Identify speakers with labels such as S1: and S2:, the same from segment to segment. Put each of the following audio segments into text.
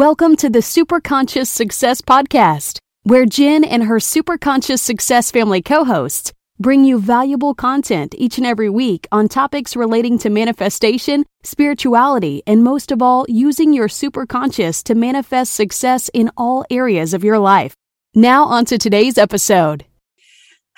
S1: Welcome to the Superconscious Success Podcast, where Jen and her Superconscious Success family co hosts bring you valuable content each and every week on topics relating to manifestation, spirituality, and most of all, using your superconscious to manifest success in all areas of your life. Now, on to today's episode.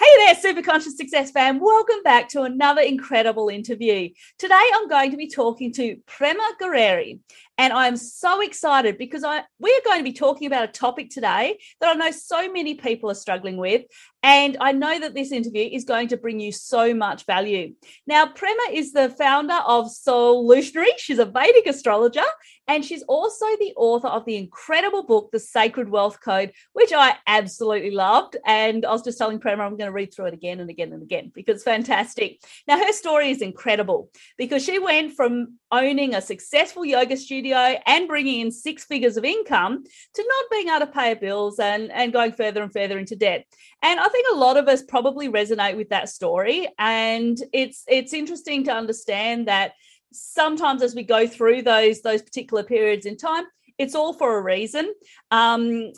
S2: Hey there, Super Conscious Success fam. Welcome back to another incredible interview. Today, I'm going to be talking to Prema Gurreri. And I'm so excited because I we are going to be talking about a topic today that I know so many people are struggling with. And I know that this interview is going to bring you so much value. Now, Prema is the founder of Soulutionary. She's a Vedic astrologer, and she's also the author of the incredible book, The Sacred Wealth Code, which I absolutely loved. And I was just telling Prema I'm going to read through it again and again and again because it's fantastic. Now, her story is incredible because she went from owning a successful yoga studio and bringing in six figures of income to not being able to pay bills and, and going further and further into debt. And I think a lot of us probably resonate with that story. And it's it's interesting to understand that sometimes as we go through those those particular periods in time, it's all for a reason. Um,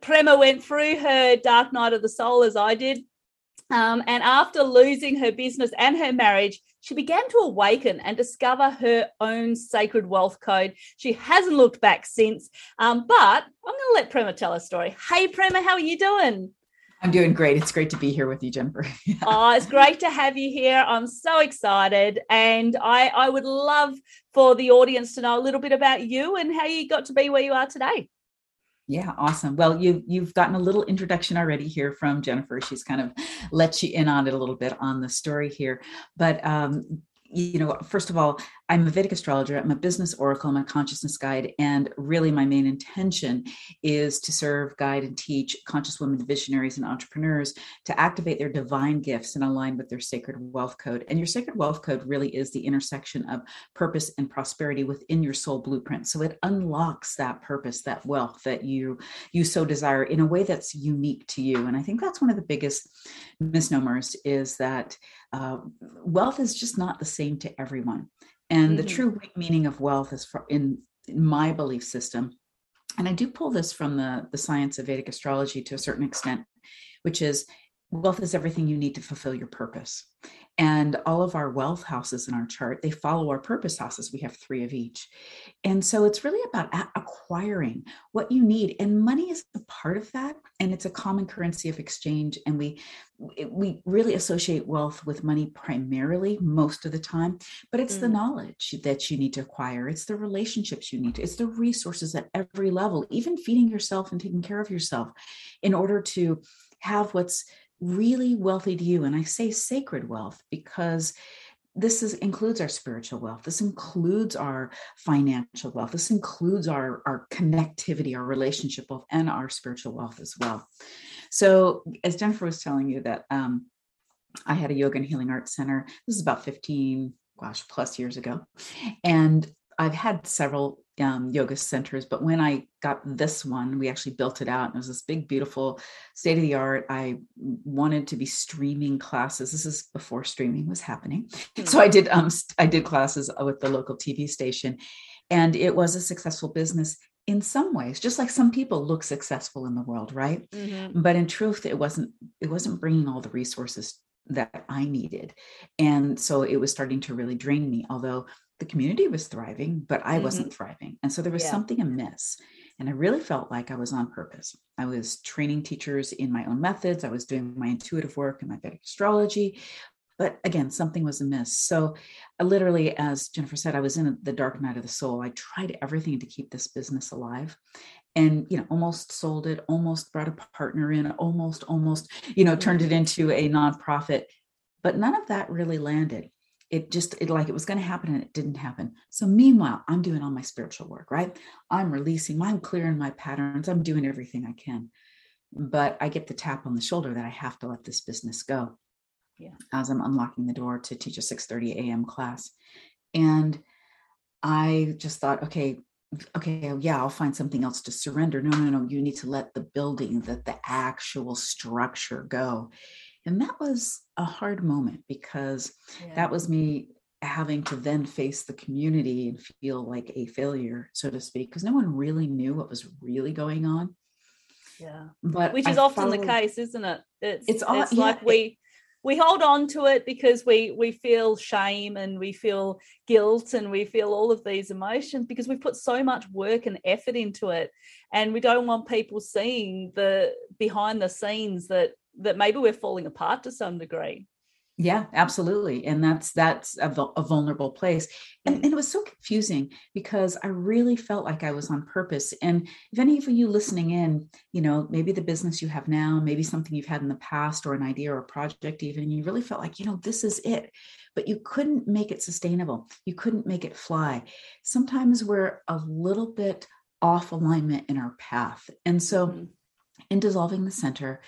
S2: Prema went through her dark night of the soul as I did. Um, and after losing her business and her marriage, she began to awaken and discover her own sacred wealth code. She hasn't looked back since. Um, but I'm going to let Prema tell her story. Hey, Prema, how are you doing?
S3: I'm doing great. It's great to be here with you, Jennifer.
S2: oh, it's great to have you here. I'm so excited. And I, I would love for the audience to know a little bit about you and how you got to be where you are today.
S3: Yeah, awesome. Well, you you've gotten a little introduction already here from Jennifer. She's kind of let you in on it a little bit on the story here. But um, you know, first of all, I'm a Vedic astrologer. I'm a business oracle. I'm a consciousness guide. And really, my main intention is to serve, guide, and teach conscious women, visionaries, and entrepreneurs to activate their divine gifts and align with their sacred wealth code. And your sacred wealth code really is the intersection of purpose and prosperity within your soul blueprint. So it unlocks that purpose, that wealth that you you so desire in a way that's unique to you. And I think that's one of the biggest misnomers is that uh, wealth is just not the same to everyone. And mm-hmm. the true meaning of wealth is for, in, in my belief system. And I do pull this from the, the science of Vedic astrology to a certain extent, which is wealth is everything you need to fulfill your purpose. And all of our wealth houses in our chart they follow our purpose houses. We have three of each. And so it's really about acquiring what you need. And money is a part of that. And it's a common currency of exchange. And we we really associate wealth with money primarily most of the time. But it's mm. the knowledge that you need to acquire. It's the relationships you need to it's the resources at every level even feeding yourself and taking care of yourself in order to have what's really wealthy to you. And I say sacred wealth because this is includes our spiritual wealth this includes our financial wealth this includes our our connectivity our relationship wealth and our spiritual wealth as well so as jennifer was telling you that um, i had a yoga and healing arts center this is about 15 gosh plus years ago and i've had several um, yoga centers, but when I got this one, we actually built it out. it was this big, beautiful, state of the art. I wanted to be streaming classes. This is before streaming was happening, mm-hmm. so I did um, I did classes with the local TV station, and it was a successful business in some ways just like some people look successful in the world right mm-hmm. but in truth it wasn't it wasn't bringing all the resources that I needed. And so it was starting to really drain me, although the community was thriving, but I mm-hmm. wasn't thriving. And so there was yeah. something amiss. And I really felt like I was on purpose. I was training teachers in my own methods, I was doing my intuitive work and my Vedic astrology. But again, something was amiss. So, I literally, as Jennifer said, I was in the dark night of the soul. I tried everything to keep this business alive and you know almost sold it almost brought a partner in almost almost you know turned it into a nonprofit but none of that really landed it just it like it was going to happen and it didn't happen. So meanwhile i'm doing all my spiritual work right? I'm releasing i'm clearing my patterns. I'm doing everything i can. But i get the tap on the shoulder that i have to let this business go.
S2: Yeah.
S3: as i'm unlocking the door to teach a 6.30 a.m class. And i just thought okay okay oh, yeah i'll find something else to surrender. No no no you need to let the building that the actual structure go and that was a hard moment because yeah. that was me having to then face the community and feel like a failure, so to speak, because no one really knew what was really going on.
S2: Yeah. But which is I often followed, the case, isn't it? It's it's, all, it's like yeah, we we hold on to it because we we feel shame and we feel guilt and we feel all of these emotions because we've put so much work and effort into it and we don't want people seeing the behind the scenes that that maybe we're falling apart to some degree.
S3: Yeah absolutely. And that's that's a, a vulnerable place. And, and, it was so confusing because i really felt like i was on purpose. And if any of you listening in you know maybe the business you have now maybe something you've had in the past or an idea or a project even you really felt like you know this is it. But you couldn't make it sustainable. You couldn't make it fly. Sometimes we're a little bit off alignment in our path. And so mm-hmm. in dissolving the center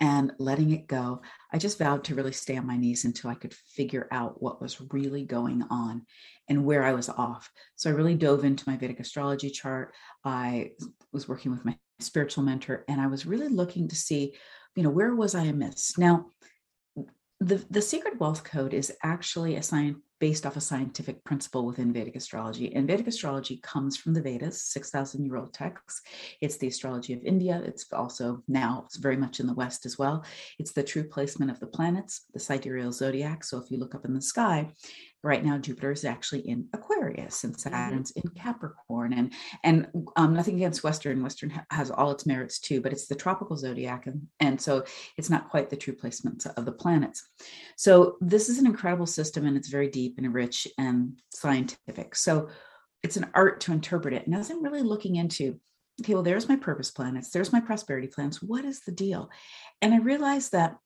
S3: and letting it go, I just vowed to really stay on my knees until I could figure out what was really going on and where I was off. So I really dove into my Vedic astrology chart. I was working with my spiritual mentor and I was really looking to see, you know, where was I amiss? Now, the, the Sacred Wealth Code is actually a science based off a scientific principle within Vedic astrology. And Vedic astrology comes from the Vedas, 6,000 year old texts. It's the astrology of India. It's also now very much in the West as well. It's the true placement of the planets, the sidereal zodiac. So if you look up in the sky, right now Jupiter is actually in Aquarius and mm-hmm. Saturn's in Capricorn and and um, nothing against Western Western has all its merits too but it's the tropical zodiac and and so it's not quite the true placements of the planets. So this is an incredible system and it's very deep and rich and scientific. So it's an art to interpret it. And as I'm really looking into okay well there's my purpose planets there's my prosperity plans what is the deal? And I realized that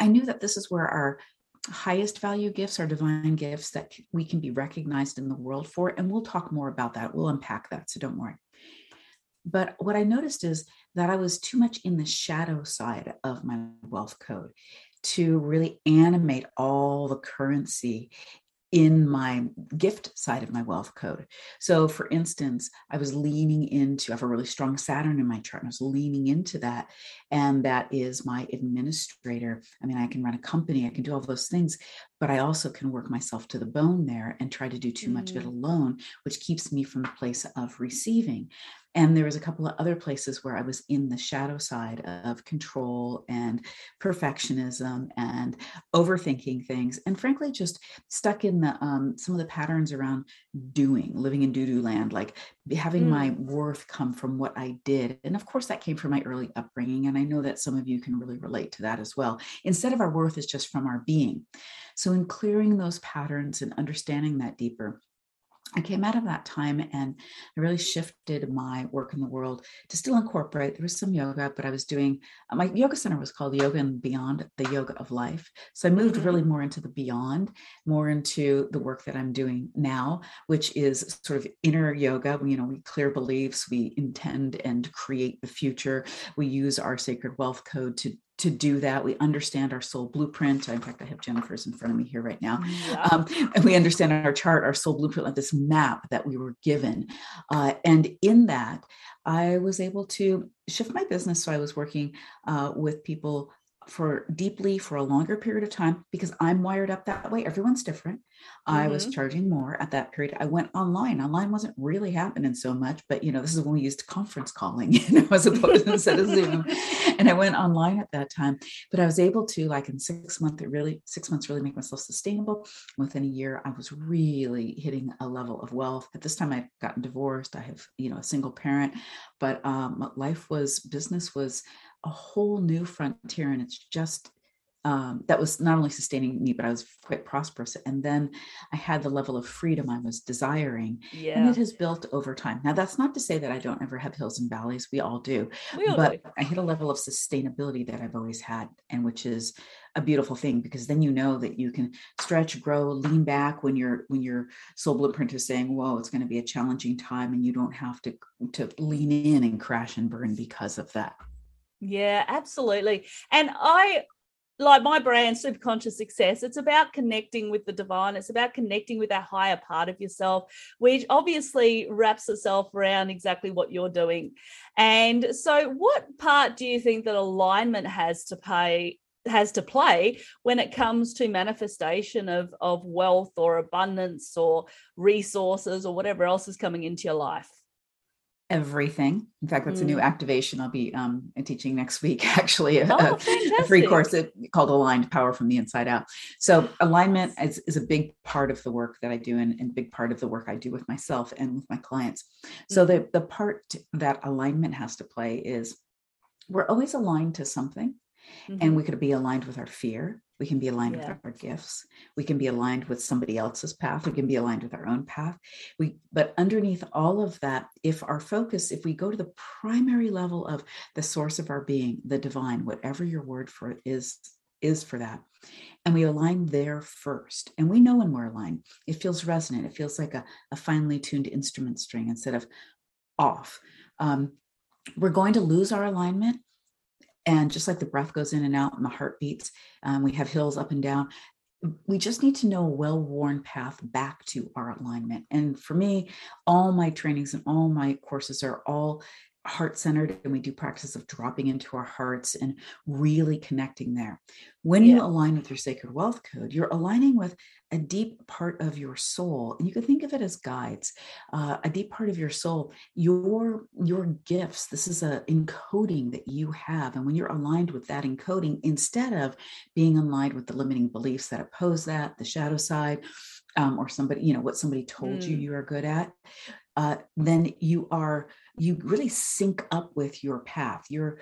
S3: I knew that this is where our highest value gifts are divine gifts that we can be recognized in the world for. And we'll talk more about that. We'll unpack that. So don't worry. But what I noticed is that I was too much in the shadow side of my wealth code to really animate all the currency in my gift side of my wealth code. So, for instance, I was leaning into, I have a really strong Saturn in my chart, and I was leaning into that. And that is my administrator. I mean, I can run a company, I can do all those things, but I also can work myself to the bone there and try to do too mm. much of it mm. alone, which keeps me from the place of receiving. And there was a couple of other places where I was in the shadow side of control and perfectionism and overthinking things, and frankly, just stuck in the um, some of the patterns around doing, living in doo-doo land, like having mm. my worth come from what I did. And of course, that came from my early upbringing, and I know that some of you can really relate to that as well. Instead of our worth is just from our being. So, in clearing those patterns and understanding that deeper, I came out of that time and I really shifted my work in the world to still incorporate. There was some yoga, but I was doing uh, my yoga center was called Yoga and Beyond, the Yoga of Life. So I moved mm-hmm. really more into the beyond, more into the work that I'm doing now, which is sort of inner yoga. You know, we clear beliefs, we intend and create the future. We use our sacred wealth code to to do that. We understand our soul blueprint. In fact, I have Jennifer's in front of me here right now. Yeah. Um, and we understand our chart, our soul blueprint, like this map that we were given. Uh, and in that, I was able to shift my business. So I was working uh, with people for deeply for a longer period of time because I'm wired up that way. Everyone's different. Mm-hmm. I was mm-hmm. charging more at that period. I went online. Online wasn't really happening so much, but you know, this is when we used conference calling, you know, as opposed to instead of Zoom. And I went online at that time. But I was able to, like in six months, it really six months really make myself sustainable. Within a year, I was really hitting a level of wealth. At this time, I've gotten divorced. I have, you know, a single parent, but um, life was business was a whole new frontier and it's just um, that was not only sustaining me, but I was quite prosperous. And then I had the level of freedom I was desiring. Yeah. And it has built over time. Now, that's not to say that I don't ever have hills and valleys. We all do. We all but do. I hit a level of sustainability that I've always had, and which is a beautiful thing because then you know that you can stretch, grow, lean back when you're when your soul blueprint is saying, whoa, it's going to be a challenging time, and you don't have to to lean in and crash and burn because of that.
S2: Yeah, absolutely. And I like my brand superconscious success it's about connecting with the divine it's about connecting with that higher part of yourself which obviously wraps itself around exactly what you're doing and so what part do you think that alignment has to pay has to play when it comes to manifestation of of wealth or abundance or resources or whatever else is coming into your life
S3: everything. In fact, that's mm. a new mm. activation I'll be um, teaching next week, actually, a, oh, a, free course called Aligned Power from the Inside Out. So, alignment is, is a big part of the work that I do and, and big part of the work I do with myself and with my clients. So, mm. the, the part that alignment has to play is we're always aligned to something. Mm-hmm. And we could be aligned with our fear. We can be aligned yeah. with our gifts. We can be aligned with somebody else's path. We can be aligned with our own path. We, but underneath all of that, if our focus, if we go to the primary level of the source of our being, the divine, whatever your word for it is, is for that, and we align there first. And we know when we're aligned. It feels resonant. It feels like a, a finely tuned instrument string instead of off. Um, we're going to lose our alignment and just like the breath goes in and out and the heart beats, um, we have hills up and down. We just need to know a well worn path back to our alignment. And for me, all my trainings and all my courses are all heart centered and we do practice of dropping into our hearts and really connecting there. When yeah. you align with your sacred wealth code, you're aligning with a deep part of your soul and you can think of it as guides uh, a deep part of your soul your your gifts this is a encoding that you have and when you're aligned with that encoding instead of being aligned with the limiting beliefs that oppose that the shadow side um, or somebody you know what somebody told mm. you you are good at uh, then you are you really sync up with your path. Your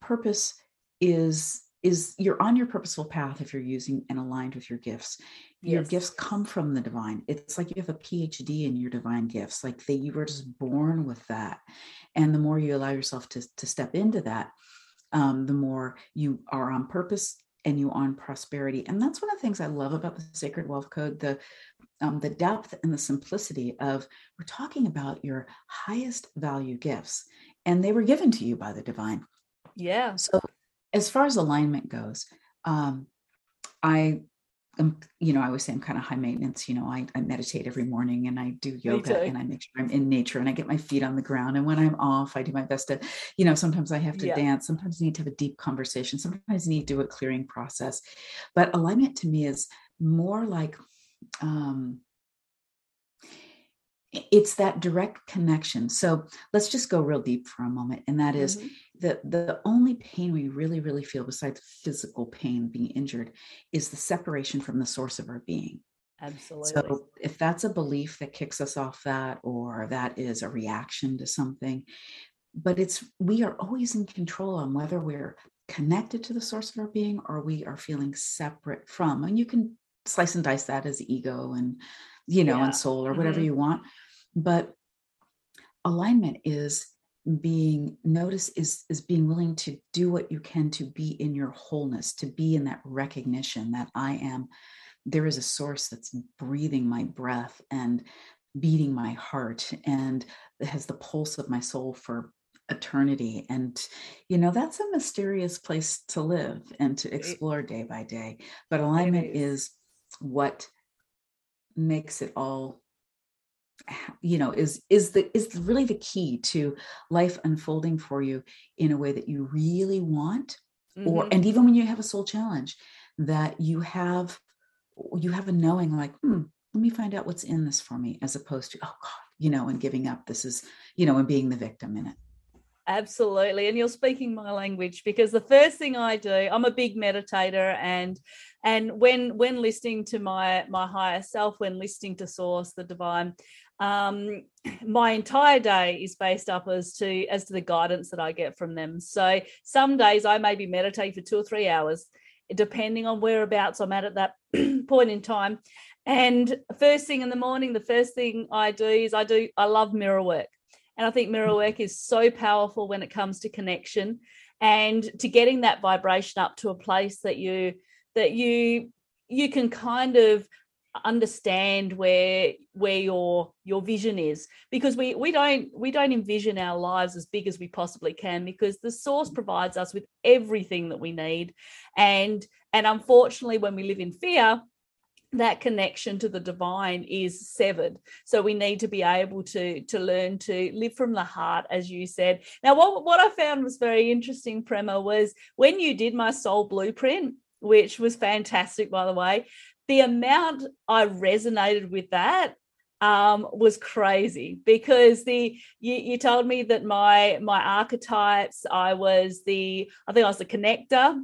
S3: purpose is is you're on your purposeful path if you're using and aligned with your gifts. Your yes. gifts come from the divine. It's like you have a phd in your divine gifts like they you were just born with that. And the more you allow yourself to, to step into that um, the more you are on purpose and you on prosperity and that's one of the things i love about the sacred wealth code the um, the depth and the simplicity of we're talking about your highest value gifts and they were given to you by the divine.
S2: Yeah.
S3: So as far as alignment goes um, i am you know i always say i'm kind of high maintenance you know I, I meditate every morning and i do yoga and i make sure i'm in nature and i get my feet on the ground and when i'm off i do my best to you know sometimes i have to yeah. dance sometimes i need to have a deep conversation sometimes i need to do a clearing process but alignment to me is more like um, it's that direct connection so let's just go real deep for a moment and that is mm-hmm. The the only pain we really really feel besides physical pain being injured is the separation from the source of our being
S2: absolutely
S3: so if that's a belief that kicks us off that or that is a reaction to something but it's we are always in control on whether we're connected to the source of our being or we are feeling separate from and you can slice and dice that as ego and you know yeah. and soul or whatever mm-hmm. you want but alignment is being notice is is being willing to do what you can to be in your wholeness to be in that recognition that i am there is a source that's breathing my breath and beating my heart and has the pulse of my soul for eternity. And you know that's a mysterious place to live and to explore day by day. But alignment is what makes it all you know is is the is really the key to life unfolding for you in a way that you really want mm-hmm. or and even when you have a soul challenge that you have you have a knowing like hmm let me find out what's in this for me as opposed to oh god you know and giving up this is you know and being the victim in it
S2: Absolutely. And you're speaking my language because the first thing I do, I'm a big meditator and and when when listening to my my higher self, when listening to source, the divine, um, my entire day is based up as to as to the guidance that I get from them. So some days I may be meditating for two or three hours depending on whereabouts I'm at at that point in time. And first thing in the morning, the first thing I do is I do, I love mirror work. And I think mirror mm. work is so powerful when it comes to connection and to getting that vibration up to a place that you that you you can kind of understand where where your your vision is because we we don't we don't envision our lives as big as we possibly can because the source provides us with everything that we need. And and unfortunately when we live in fear that connection to the divine is severed. So we need to be able to to learn to live from the heart as you said. Now what what i found was very interesting prema was when you did my soul blueprint which was fantastic by the way the amount I resonated with that um, was crazy because the you, you told me that my my archetypes I was the I think I was the connector,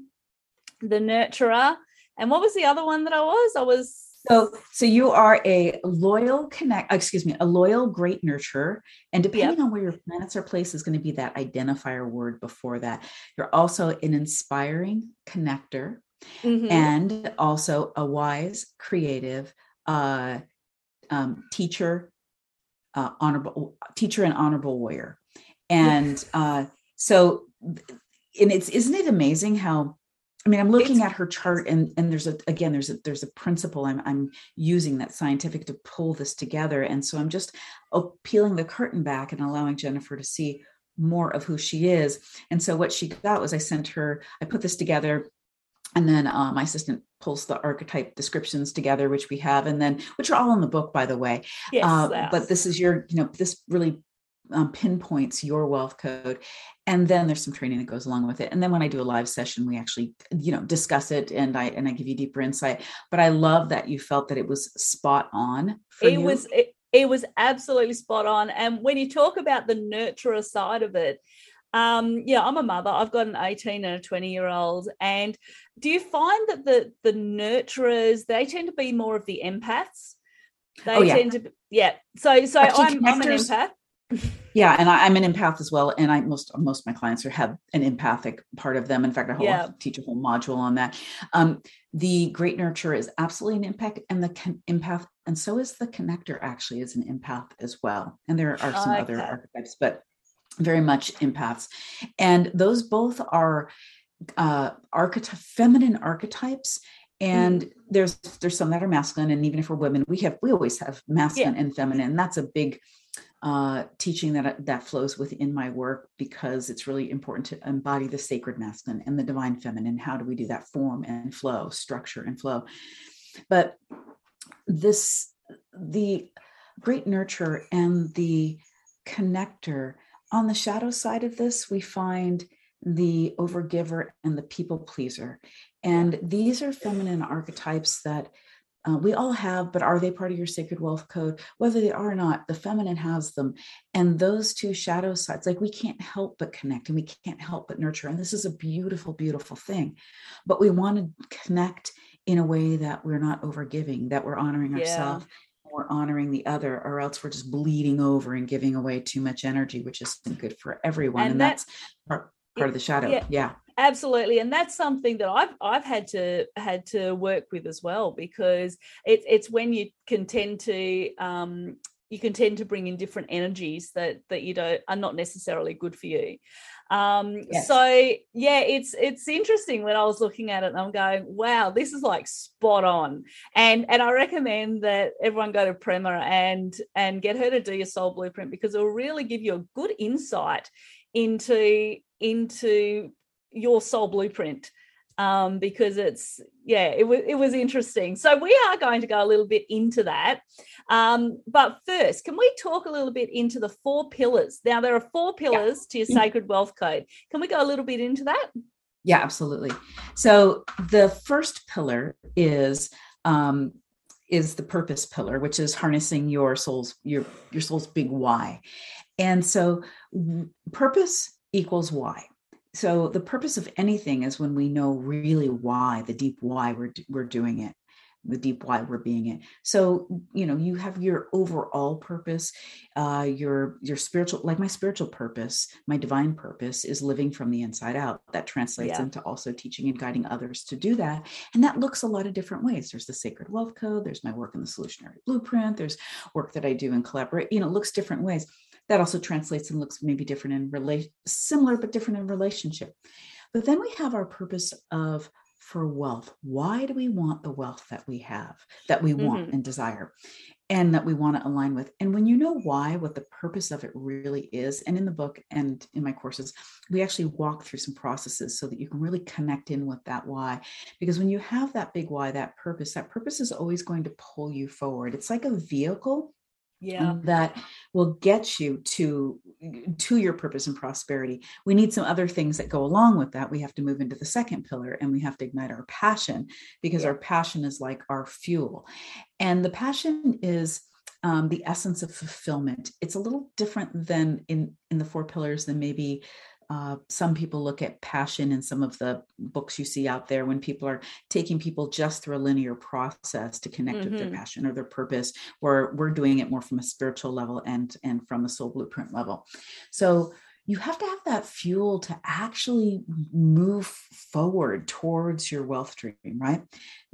S2: the nurturer, and what was the other one that I was? I was
S3: so so you are a loyal connect excuse me a loyal great nurturer and depending yep. on where your planets are placed is going to be that identifier word before that you're also an inspiring connector mm-hmm. and also a wise, creative uh, um, teacher, uh, honorable teacher, and honorable warrior. And uh, so, and it's isn't it amazing how I mean, I'm looking it's, at her chart, and and there's a again, there's a there's a principle I'm I'm using that scientific to pull this together, and so I'm just oh, peeling the curtain back and allowing Jennifer to see more of who she is. And so what she got was I sent her, I put this together and then uh, my assistant pulls the archetype descriptions together which we have and then which are all in the book by the way. Yes, uh, yes. but this is your you know this really um, pinpoints your wealth code. And then there's some training that goes along with it. And then when i do a live session we actually you know discuss it and i and i give you deeper insight. But i love that you felt that it was spot on
S2: it
S3: you.
S2: was it, it was absolutely spot on. And when you talk about the nurturer side of it um yeah i'm a mother. I've got an 18 and a 20 year old and do you find that the the nurturers they tend to be more of the empaths? They oh, yeah. tend to yeah. So so I'm, I'm, an empath.
S3: Yeah and I, am an empath as well and i most most of my clients are have an empathic part of them. In fact i will yeah. teach a whole module on that. Um the great nurturer is absolutely an impact and the con- empath and so is the connector actually is an empath as well. And there are some okay. other archetypes but very much empaths. And those both are uh, archetype, feminine archetypes. And mm. there's there's some that are masculine, and even if we're women, we have we always have masculine yeah. and feminine. And that's a big uh, teaching that that flows within my work because it's really important to embody the sacred masculine and the divine feminine. How do we do that? Form and flow, structure and flow. But this the great nurture and the connector on the shadow side of this, we find the overgiver and the people pleaser. And these are feminine archetypes that uh, we all have, but are they part of your sacred wealth code? Whether they are or not, the feminine has them. And those two shadow sides, like we can't help but connect and we can't help but nurture. And this is a beautiful, beautiful thing. But we want to connect in a way that we're not overgiving, that we're honoring yeah. ourselves we're honoring the other or else we're just bleeding over and giving away too much energy which isn't good for everyone and, and that's, that's part, part of the shadow. Yeah, yeah.
S2: Absolutely and that's something that i've i've had to had to work with as well because it's it's when you can tend to um you can tend to bring in different energies that that you don't are not necessarily good for you um yes. so yeah it's it's interesting when i was looking at it and i'm going wow this is like spot on and and i recommend that everyone go to prema and and get her to do your soul blueprint because it'll really give you a good insight into into your soul blueprint um, because it's yeah it was it was interesting. So we are going to go a little bit into that. Um, but first can we talk a little bit into the four pillars? Now there are four pillars yeah. to your sacred wealth code. Can we go a little bit into that?
S3: Yeah absolutely. So the first pillar is um, is the purpose pillar which is harnessing your soul's your your soul's big why. And so purpose equals why so the purpose of anything is when we know really why the deep why we're we're doing it the deep why we're being it. So you know you have your overall purpose uh your your spiritual like my spiritual purpose my divine purpose is living from the inside out. That translates yeah. into also teaching and guiding others to do that. And that looks a lot of different ways. There's the sacred wealth code there's my work in the Soulutionary blueprint there's work that i do in collaborate you know it looks different ways that also translates and looks maybe different in relation similar but different in relationship but then we have our purpose of for wealth. Why do we want the wealth that we have, that we want mm-hmm. and desire, and that we want to align with? And when you know why, what the purpose of it really is, and in the book and in my courses, we actually walk through some processes so that you can really connect in with that why. Because when you have that big why, that purpose, that purpose is always going to pull you forward. It's like a vehicle
S2: yeah.
S3: that will get you to to your purpose and prosperity. We need some other things that go along with that. We have to move into the second pillar and we have to ignite our passion because yeah. our passion is like our fuel. And the passion is um, the essence of fulfillment. It's a little different than in in the four pillars than maybe uh, some people look at passion in some of the books you see out there when people are taking people just through a linear process to connect mm-hmm. with their mm-hmm. passion or their purpose or we're doing it more from a spiritual level and and from a soul blueprint level so you have to have that fuel to actually move forward towards your wealth dream right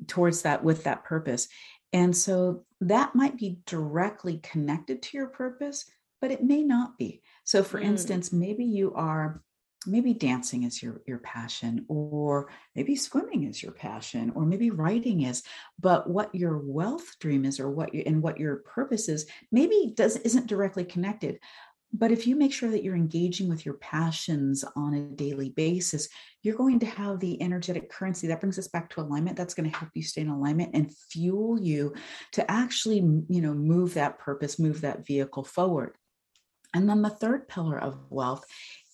S3: towards that with that purpose and so that might be directly connected to your purpose but it may not be so for mm. instance maybe you are maybe dancing is your your passion or maybe swimming is your passion or maybe writing is but what your wealth dream is or what you and what your purpose is maybe does isn't directly connected. But if you make sure that you're engaging with your passions on a daily basis you're going to have the energetic currency that brings us back to alignment that's going to help you stay in alignment and fuel you to actually you know move that purpose move that vehicle forward. And then the third pillar of wealth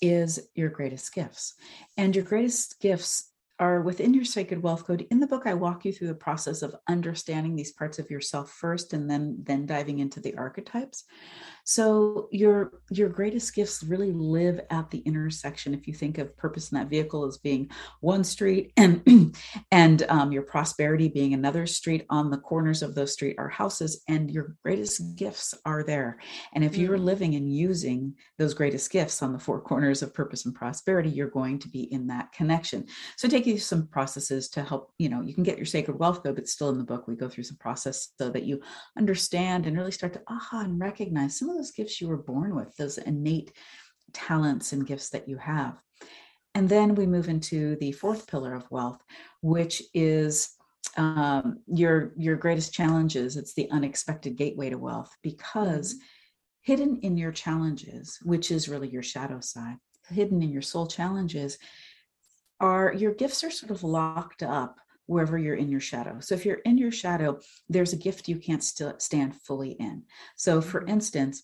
S3: is your greatest gifts. And your greatest gifts are within your sacred wealth code in the book i walk you through the process of understanding these parts of yourself first and then then diving into the archetypes so your your greatest gifts really live at the intersection if you think of purpose in that vehicle as being one street and and um, your prosperity being another street. On the corners of those street are houses and your greatest gifts are there. And if you're mm. living and using those greatest gifts on the four corners of purpose and prosperity you're going to be in that connection. So take you some processes to help you know you can get your sacred wealth code but still in the book we go through some process so that you understand and really start to aha and recognize some of those gifts you were born with those innate talents and gifts that you have and then we move into the fourth pillar of wealth which is um, your your greatest challenges it's the unexpected gateway to wealth because mm-hmm. hidden in your challenges which is really your shadow side hidden in your soul challenges are your gifts are sort of locked up wherever you're in your shadow. So if you're in your shadow, there's a gift you can't still stand fully in. So for mm-hmm. instance,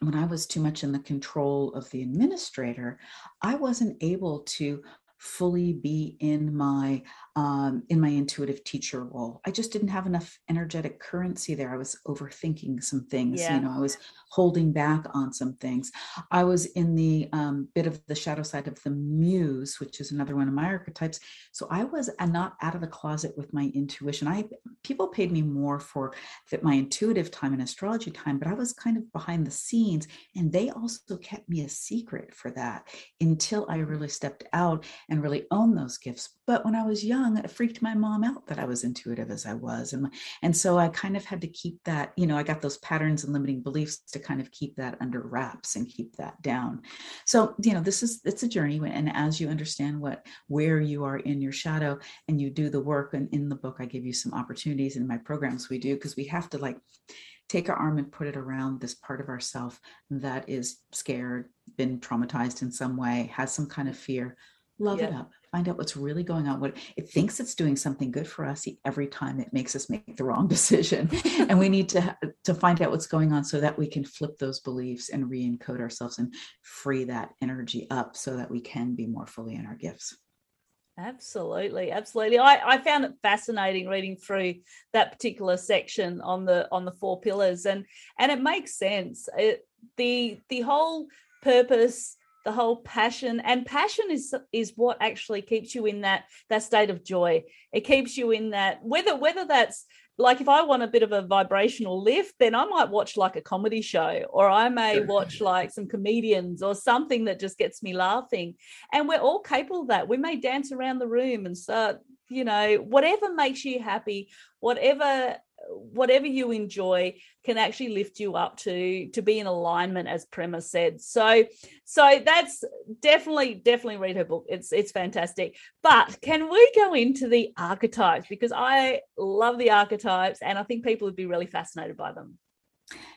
S3: when I was too much in the control of the administrator, I wasn't able to fully be in my um, in my intuitive teacher role. I just didn't have enough energetic currency there. I was overthinking some things. Yeah. You know, I was holding back on some things. I was in the um, bit of the shadow side of the muse, which is another one of my archetypes. So I was not out of the closet with my intuition. I people paid me more for that my intuitive time and astrology time, but I was kind of behind the scenes, and they also kept me a secret for that until I really stepped out and really owned those gifts. But when I was young it freaked my mom out that I was intuitive as I was. And, and so I kind of had to keep that, you know, I got those patterns and limiting beliefs to kind of keep that under wraps and keep that down. So, you know, this is, it's a journey. And as you understand what, where you are in your shadow and you do the work, and in the book, I give you some opportunities in my programs we do, because we have to like, take our arm and put it around this part of ourself that is scared, been traumatized in some way, has some kind of fear. Love yeah. it up find out what's really going on what it thinks it's doing something good for us every time it makes us make the wrong decision. And we need to to find out what's going on so that we can flip those beliefs and re-encode ourselves and free that energy up so that we can be more fully in our gifts.
S2: Absolutely absolutely. I, I found it fascinating reading through that particular section on the on the four pillars and and it makes sense. It, the the whole purpose the whole passion and passion is is what actually keeps you in that that state of joy. It keeps you in that whether whether that's like if i want a bit of a vibrational lift then i might watch like a comedy show or i may watch like some comedians or something that just gets me laughing. And we're all capable of that. We may dance around the room and start you know whatever makes you happy whatever whatever you enjoy can actually lift you up to to be in alignment as Prema said. So so that's definitely definitely read her book. It's it's fantastic. But can we go into the archetypes? Because i love the archetypes and i think people would be really fascinated by them.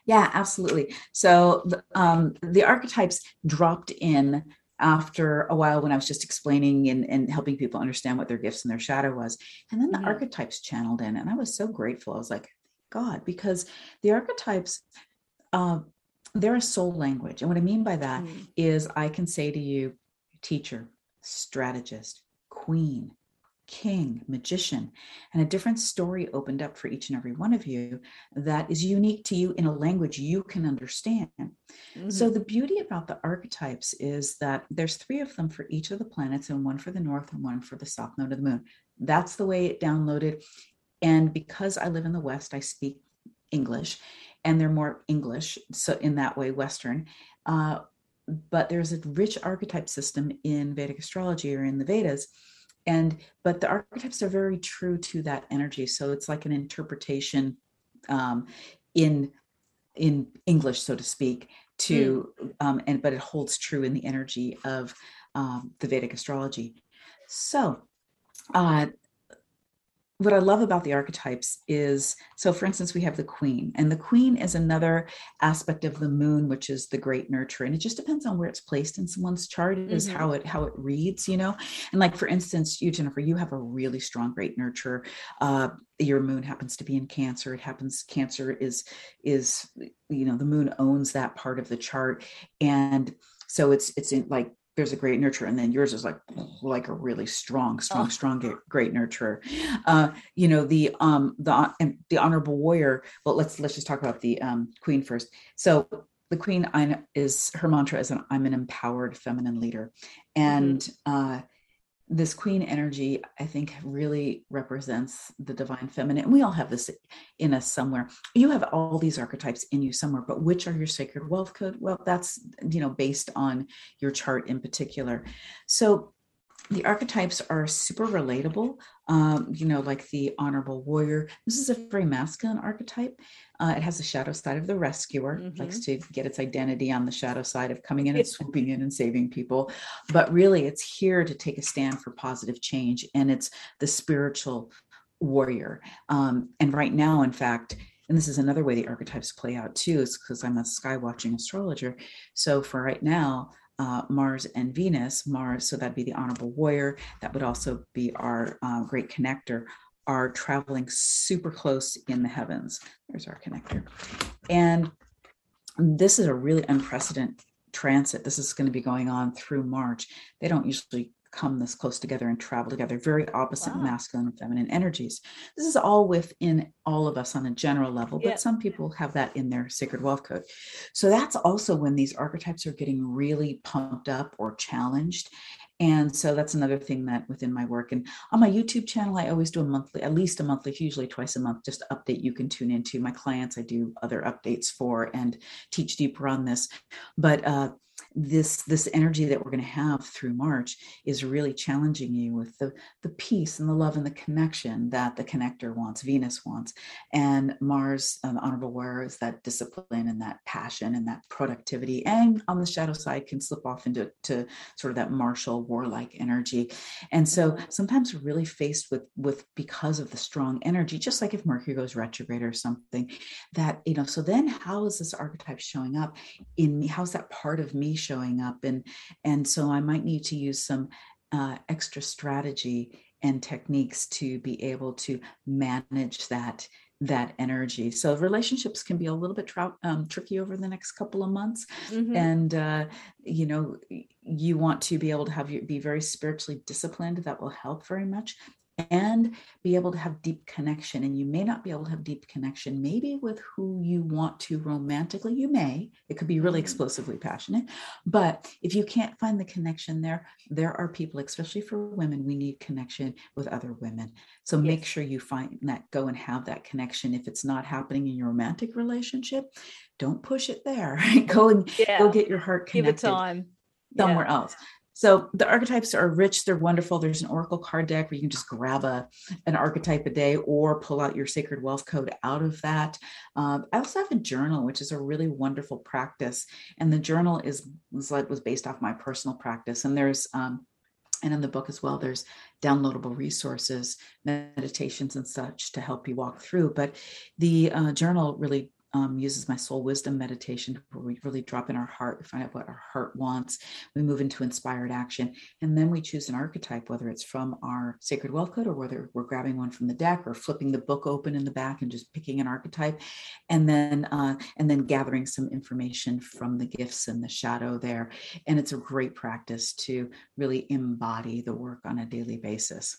S3: Yeah absolutely. So um, the archetypes dropped in after a while when I was just explaining and, and helping people understand what their gifts and their shadow was. And then the archetypes channeled in, and I was so grateful. I was like, God, because the archetypes, uh, they're a soul language. And what I mean by that mm-hmm. is I can say to you, teacher, strategist, queen, king, magician, and a different story opened up for each and every one of you that is unique to you in a language you can understand. Mm-hmm. So the beauty about the archetypes is that there's three of them for each of the planets and one for the north and one for the south node of the moon. That's the way it downloaded. And because I live in the West, I speak English and they're more English. So in that way, Western. Uh, but there's a rich archetype system in Vedic astrology or in the Vedas and but the archetypes are very true to that energy so it's like an interpretation um, in in english so to speak to mm. um, and but it holds true in the energy of um, the vedic astrology so uh, what I love about the archetypes is so, for instance, we have the queen, and the queen is another aspect of the moon, which is the great nurturer. And it just depends on where it's placed in someone's chart, is mm-hmm. how it how it reads, you know. And like for instance, you Jennifer, you have a really strong great nurturer. Uh, your moon happens to be in Cancer. It happens Cancer is is you know the moon owns that part of the chart, and so it's it's in like there's a great nurturer and then yours is like like a really strong strong oh. strong great nurturer uh you know the um the and the honorable warrior well let's let's just talk about the um queen first so the queen I is her mantra is an i'm an empowered feminine leader and mm-hmm. uh this queen energy i think really represents the divine feminine we all have this in us somewhere. You have all these archetypes in you somewhere but which are your sacred wealth code? Well that's you know based on your chart in particular. So the archetypes are super relatable. Um, you know, like the honorable warrior. This is a very masculine archetype. Uh, it has the shadow side of the rescuer, mm-hmm. likes to get its identity on the shadow side of coming in and swooping in and saving people. But really, it's here to take a stand for positive change. And it's the spiritual warrior. Um, and right now, in fact, and this is another way the archetypes play out too, is because I'm a sky watching astrologer. So for right now, uh, Mars and Venus, Mars, so that'd be the honorable warrior, that would also be our uh, great connector, are traveling super close in the heavens. There's our connector. And this is a really unprecedented transit. This is going to be going on through March. They don't usually come this close together and travel together very opposite wow. masculine and feminine energies. This is all within all of us on a general level but some people have that in their sacred wealth code. So that's also when these archetypes are getting really pumped up or challenged. And so that's another thing that within my work and on my youtube channel i always do a monthly at least a monthly usually twice a month just update you can tune into. My clients i do other updates for and teach deeper on this. But uh this this energy that we're going to have through march is really challenging you with the the peace and the love and the connection that the connector wants venus wants and mars um, honorable warrior is that discipline and that passion and that productivity and on the shadow side can slip off into to sort of that martial warlike energy. And so sometimes we're really faced with with because of the strong energy just like if mercury goes retrograde or something that you know so then how is this archetype showing up in me? How's that part of me showing up and and so i might need to use some uh, extra strategy and techniques to be able to manage that that energy. So relationships can be a little bit um, tricky over the next couple of months mm-hmm. and uh, you know you want to be able to have you be very spiritually disciplined. That will help very much and be able to have deep connection. And you may not be able to have deep connection, maybe with who you want to romantically. You may, it could be really mm-hmm. explosively passionate. But if you can't find the connection there, there are people, especially for women, we need connection with other women. So yes. make sure you find that, go and have that connection. If it's not happening in your romantic relationship, don't push it there. go and yeah. go get your heart connected.
S2: Give it time
S3: somewhere yeah. else. So the archetypes are rich, they're wonderful. There's an oracle card deck where you can just grab a an archetype a day or pull out your sacred wealth code out of that. Um, I also have a journal, which is a really wonderful practice, and the journal is was like was based off my personal practice. And there's um, and in the book as well, there's downloadable resources, meditations, and such to help you walk through. But the uh, journal really um, uses my soul wisdom meditation where we really drop in our heart, we find out what our heart wants, we move into inspired action, and then we choose an archetype, whether it's from our sacred wealth code or whether we're grabbing one from the deck or flipping the book open in the back and just picking an archetype, and then uh, and then gathering some information from the gifts and the shadow there. And it's a great practice to really embody the work on a daily basis.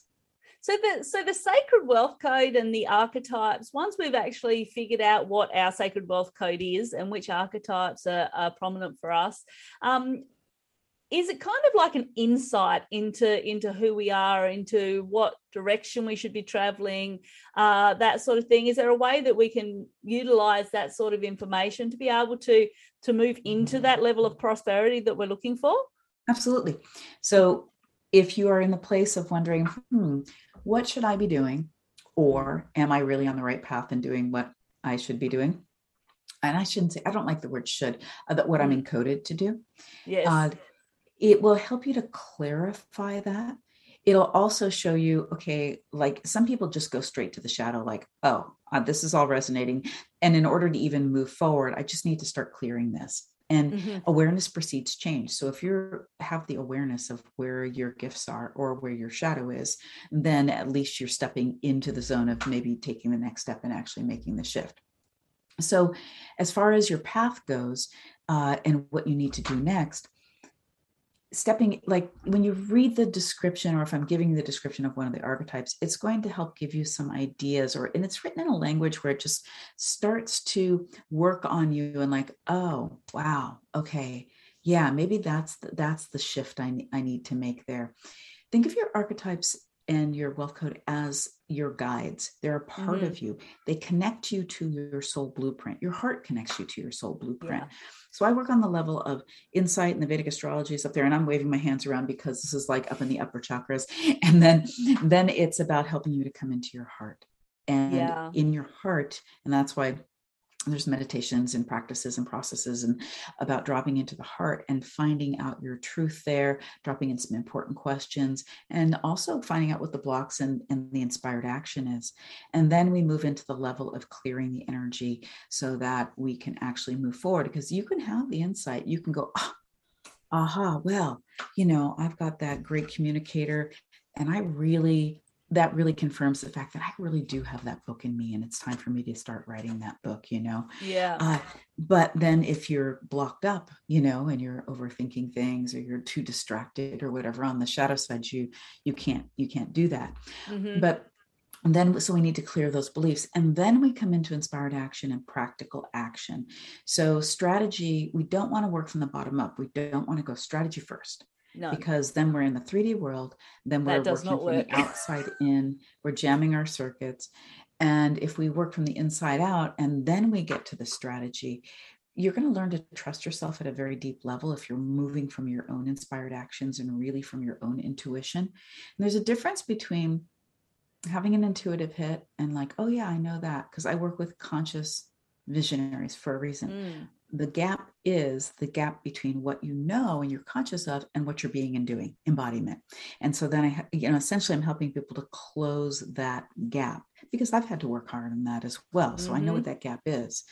S2: So the so the sacred wealth code and the archetypes. Once we've actually figured out what our sacred wealth code is and which archetypes are, are prominent for us, um, is it kind of like an insight into into who we are, into what direction we should be traveling, uh, that sort of thing? Is there a way that we can utilize that sort of information to be able to to move into that level of prosperity that we're looking for?
S3: Absolutely. So if you are in the place of wondering, hmm, what should I be doing? Or am I really on the right path and doing what I should be doing? And I shouldn't say, I don't like the word should, uh, that what I'm mm. encoded to do.
S2: Yes. Uh,
S3: it will help you to clarify that. It'll also show you, okay, like some people just go straight to the shadow, like, oh, uh, this is all resonating. And in order to even move forward, I just need to start clearing this and mm-hmm. awareness precedes change so if you have the awareness of where your gifts are or where your shadow is then at least you're stepping into the zone of maybe taking the next step and actually making the shift so as far as your path goes uh, and what you need to do next stepping like when you read the description or if i'm giving the description of one of the archetypes it's going to help give you some ideas or and it's written in a language where it just starts to work on you and like oh wow okay yeah maybe that's the, that's the shift I, I need to make there. Think of your archetypes and your wealth code as your guides. They're a part mm-hmm. of you. They connect you to your soul blueprint. Your heart connects you to your soul blueprint. Yeah. So I work on the level of insight and the Vedic astrology is up there, and I'm waving my hands around because this is like up in the upper chakras. And then then it's about helping you to come into your heart. And yeah. in your heart, and that's why there's meditations and practices and processes and about dropping into the heart and finding out your truth there dropping in some important questions and also finding out what the blocks and, and the inspired action is. And then we move into the level of clearing the energy so that we can actually move forward because you can have the insight. You can go oh, aha well you know i've got that great communicator and i really that really confirms the fact that I really do have that book in me and it's time for me to start writing that book, you know?
S2: Yeah. Uh,
S3: but then if you're blocked up, you know, and you're overthinking things or you're too distracted or whatever on the shadow side, you, you can't, you can't do that. Mm-hmm. But and then so we need to clear those beliefs and then we come into inspired action and practical action so strategy we don't want to work from the bottom up we don't want to go strategy first no. Because then we're in the 3D world, then we're working from the outside in, we're jamming our circuits. And if we work from the inside out and then we get to the strategy, you're going to learn to trust yourself at a very deep level if you're moving from your own inspired actions and really from your own intuition. And there's a difference between having an intuitive hit and like, oh, yeah, I know that because I work with conscious visionaries for a reason. Mm the gap is the gap between what you know and you're conscious of and what you're being and doing embodiment and so then i you know essentially i'm helping people to close that gap because i've had to work hard on that as well so mm-hmm. i know what mm-hmm. that gap is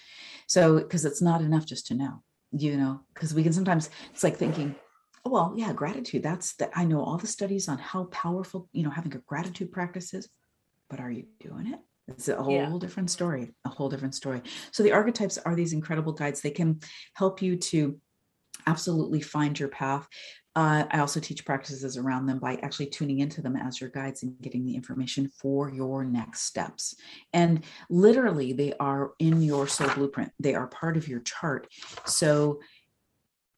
S3: so because it's not enough just to know you know because we can sometimes it's like thinking oh, well yeah gratitude that's that i know all the studies on how powerful you know having a gratitude practice is but are you doing it it's a whole yeah. different story, a whole different story. So the archetypes are these incredible guides. They can help you to absolutely find your path. Uh, I also teach practices around them by actually tuning into them as your guides and getting the information for your next steps. And literally, they are in your soul blueprint, they are part of your chart. So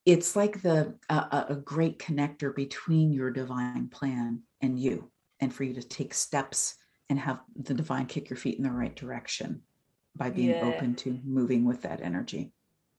S3: it's like the uh, a great connector between your divine plan and you, and for you to take steps and have the divine kick your feet in the right direction by being yeah. open to moving with that energy.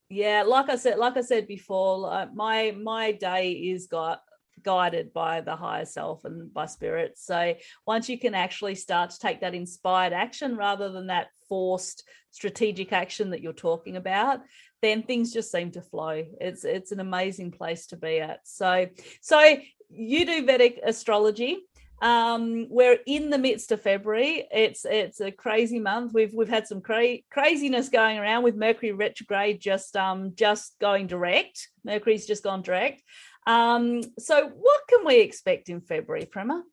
S2: Yeah like i said like i said before like my my day is got guided by the higher self and by spirit. So once you can actually start to take that inspired action rather than that forced strategic action that you're talking about then things just seem to flow. It's it's an amazing place to be at. So so you do vedic astrology um, we're in the midst of February. It's it's a crazy month. We've we've had some cra- craziness going around with Mercury retrograde just um just going direct. Mercury's just gone direct. Um, so what can we expect in February, Prema?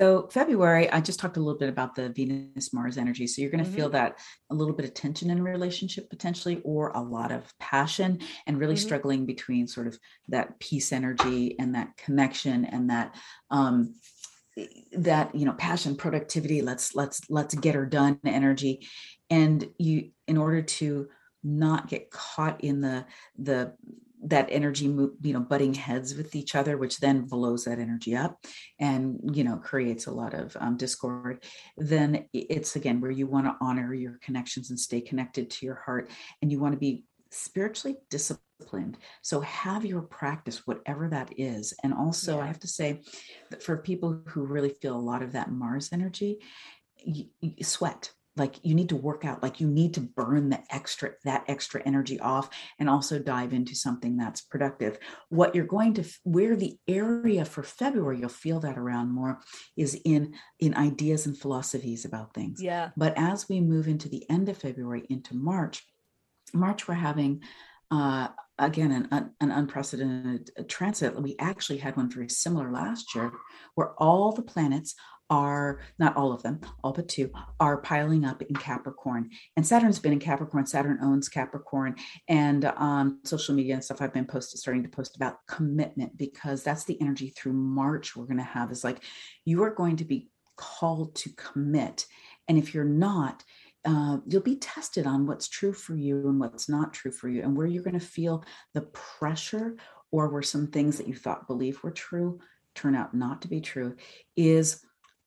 S3: So February, I just talked a little bit about the Venus Mars energy. So you're going to mm-hmm. feel that a little bit of tension in a relationship potentially, or a lot of passion, and really mm-hmm. struggling between sort of that peace energy and that connection and that um, that you know passion productivity let's let's let's get her done energy. And you in order to not get caught in the the that energy you know butting heads with each other which then blows that energy up and you know creates a lot of um, discord then it's again where you want to honor your connections and stay connected to your heart. And you want to be spiritually disciplined disciplined. So have your practice, whatever that is. And also, yeah. I have to say that for people who really feel a lot of that Mars energy, you, you sweat like you need to work out like you need to burn the extra that extra energy off and also dive into something that's productive what you're going to where the area for february you'll feel that around more is in in ideas and philosophies about things
S2: yeah
S3: but as we move into the end of february into march march we're having uh, again an, an unprecedented uh, transit. We actually had one very similar last year where all the planets are not all of them all but two are piling up in capricorn. And saturn's been in capricorn. Saturn owns capricorn. And on social media and stuff i've been posted starting to post about commitment because that's the energy through march we're going to have is like you are going to be called to commit. And if you're not uh, you'll be tested on what's true for you and what's not true for you, and where you're going to feel the pressure or where some things that you thought believe were true turn out not to be true is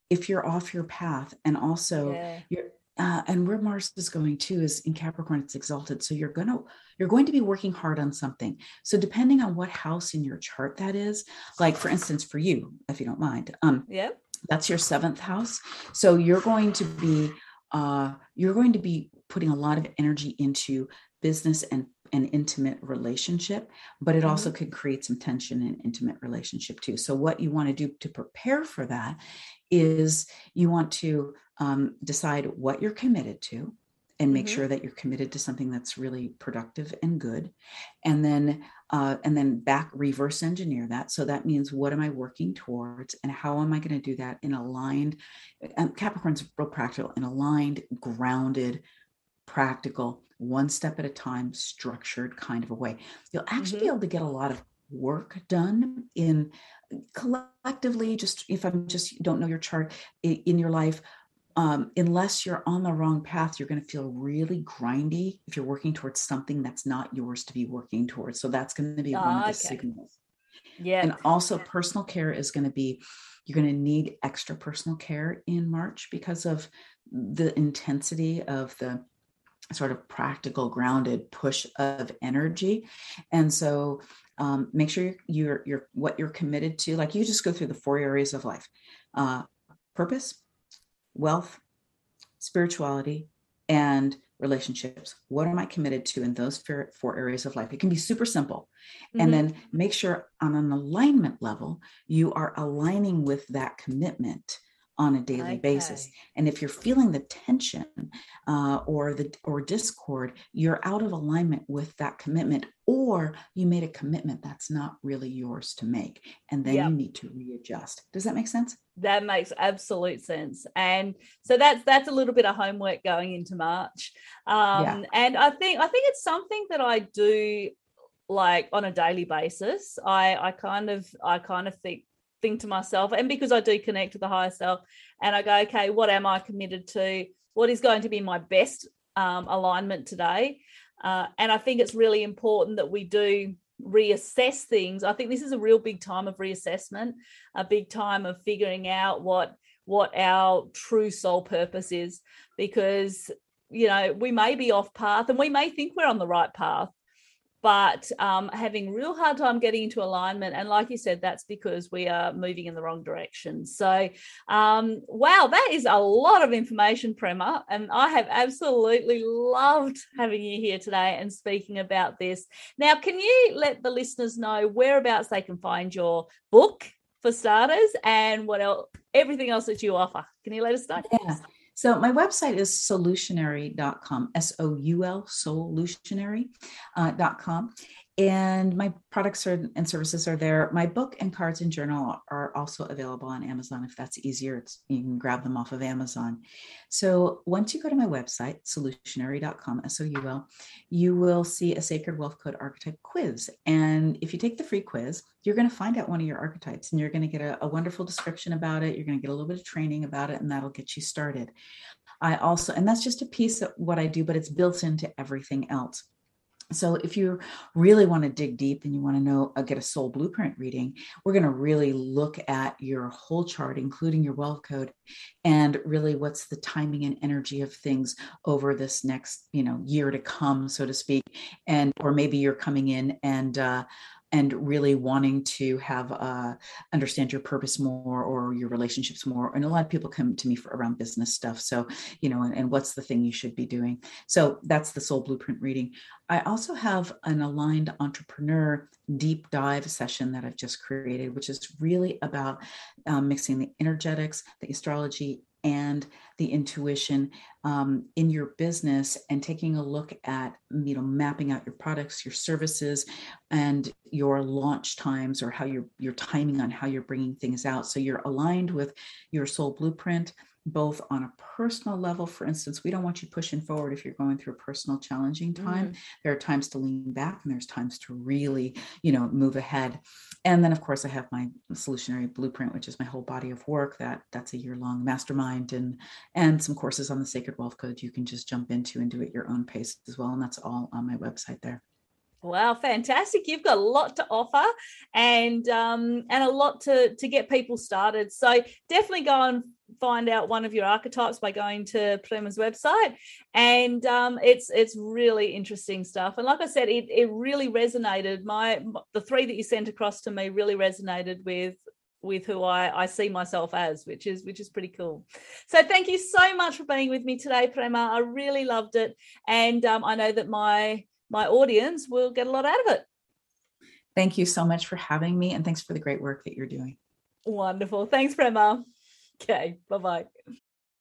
S3: if you're off your path and also yeah. you're uh, and where Mars is going too is in Capricorn, it's exalted. So you're gonna you're going to be working hard on something. So depending on what house in your chart that is, like for instance, for you, if you don't mind, um,
S2: yeah,
S3: that's your seventh house. So you're going to be uh, you're going to be putting a lot of energy into business and an intimate relationship, but it mm-hmm. also can create some tension in intimate relationship too. So, what you want to do to prepare for that is you want to um, decide what you're committed to and make mm-hmm. sure that you're committed to something that's really productive and good and then uh, and then back reverse engineer that so that means what am i working towards and how am i going to do that in aligned and capricorn's real practical in aligned grounded practical one step at a time structured kind of a way you'll actually mm-hmm. be able to get a lot of work done in collectively just if i'm just don't know your chart in your life um, unless you're on the wrong path, you're going to feel really grindy if you're working towards something that's not yours to be working towards. So that's going to be one of the okay. signals.
S2: Yeah.
S3: And also, personal care is going to be, you're going to need extra personal care in March because of the intensity of the sort of practical, grounded push of energy. And so, um, make sure you're, you're, you're what you're committed to. Like you just go through the four areas of life uh, purpose, wealth, spirituality, and relationships. What am I committed to in those four areas of life? It can be super simple. Mm-hmm. And then make sure on an alignment level, you are aligning with that commitment on a daily okay. basis and if you're feeling the tension uh, or the or discord you're out of alignment with that commitment or you made a commitment that's not really yours to make and then yep. you need to readjust does that make sense
S2: that makes absolute sense and so that's that's a little bit of homework going into march um, yeah. and i think i think it's something that i do like on a daily basis. I I kind of I kind of think think to myself, and because I do connect to the higher self, and I go, okay, what am I committed to? What is going to be my best um, alignment today? Uh, and I think it's really important that we do reassess things. I think this is a real big time of reassessment, a big time of figuring out what what our true soul purpose is because you know we may be off path and we may think we're on the right path but um, having real hard time getting into alignment. And like you said, that's because we are moving in the wrong direction. So, um, wow, that is a lot of information, Prema. And I have absolutely loved having you here today and speaking about this. Now, can you let the listeners know whereabouts they can find your book for starters and what else, everything else that you offer? Can you let us know?
S3: Yeah. So my website is soulutionary.com, S-O-U-L, soulutionary.com. Uh, And my products are, and services are there. My book and cards and journal are also available on Amazon. If that's easier, it's, you can grab them off of Amazon. So once you go to my website, soulutionary.com, S-O-U-L, you will see a Sacred Wealth Code archetype quiz. And if you take the free quiz, you're going to find out one of your archetypes and you're going to get a, a wonderful description about it. You're going to get a little bit of training about it, and that'll get you started. I also, and that's just a piece of what I do, but it's built into everything else. So, if you really want to dig deep and you want to know, uh, get a soul blueprint reading, we're going to really look at your whole chart, including your wealth code, and really what's the timing and energy of things over this next, you know, year to come, so to speak. And, or maybe you're coming in and, uh, and really wanting to have uh, understand your purpose more or your relationships more and a lot of people come to me for around business stuff so you know and, and what's the thing you should be doing? So that's the soul blueprint reading. I also have an aligned entrepreneur deep dive session that i've just created which is really about um, mixing the energetics the astrology and the intuition um, in your business and taking a look at you know mapping out your products your services and your launch times or how you're your timing on how you're bringing things out. So you're aligned with your soul blueprint both on a personal level. For instance, we don't want you pushing forward if you're going through a personal challenging time. Mm. There are times to lean back and there's times to really, you know, move ahead. And then of course I have my soulutionary blueprint, which is my whole body of work that that's a year long mastermind and and some courses on the sacred wealth code you can just jump into and do at your own pace as well. And that's all on my website there.
S2: Wow, fantastic! You've got a lot to offer, and um, and a lot to to get people started. So definitely go and find out one of your archetypes by going to Prema's website, and um, it's it's really interesting stuff. And like I said, it it really resonated. My the three that you sent across to me really resonated with with who I, I see myself as, which is which is pretty cool. So thank you so much for being with me today, Prema. I really loved it, and um, I know that my my audience will get a lot out of it.
S3: Thank you so much for having me, and thanks for the great work that you're doing.
S2: Wonderful. Thanks, Prema. Okay, bye bye.